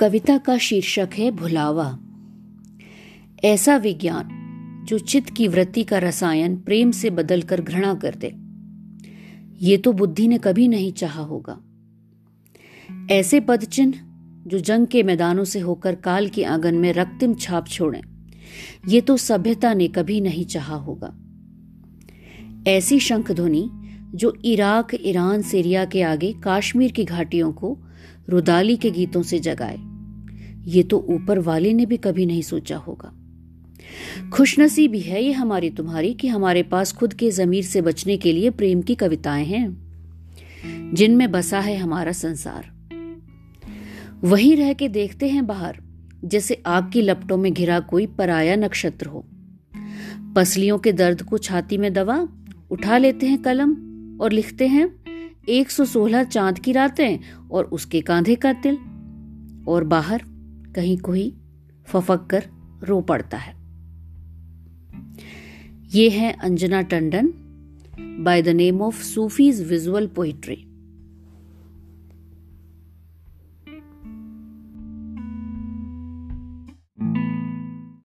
कविता का शीर्षक है भुलावा। ऐसा विज्ञान, जो चित्त की वृत्ति का रसायन प्रेम से बदलकर घृणा कर दे। ये तो बुद्धि ने कभी नहीं चाहा होगा। ऐसे पद चिन्ह जो जंग के मैदानों से होकर काल के आँगन में रक्तिम छाप छोड़े, ये तो सभ्यता ने कभी नहीं चाहा होगा। ऐसी शंख ध्वनि जो इराक, ईरान, सीरिया के आगे काश्मीर की घाटियों को रुदाली के गीतों से जगाए। ये तो ऊपर वाले ने भी कभी नहीं सोचा होगा। खुशनसीबी है ये हमारी तुम्हारी कि हमारे पास खुद के जमीर से बचने के लिए प्रेम की कविताएँ हैं, जिनमें बसा है हमारा संसार। वहीं रह के देखते हैं बाहर, जैसे आग की लपटों में घिरा कोई पराया नक्षत्र हो। पसलियों के दर्द को छाती में दवा उठा लेते हैं कलम और लिखते हैं 116 चाँद की रातें और उसके कांधे का तिल। और बाहर कहीं कोई फफक कर रो पड़ता है। ये है Anjana Tandon by the name of Sufi's visual poetry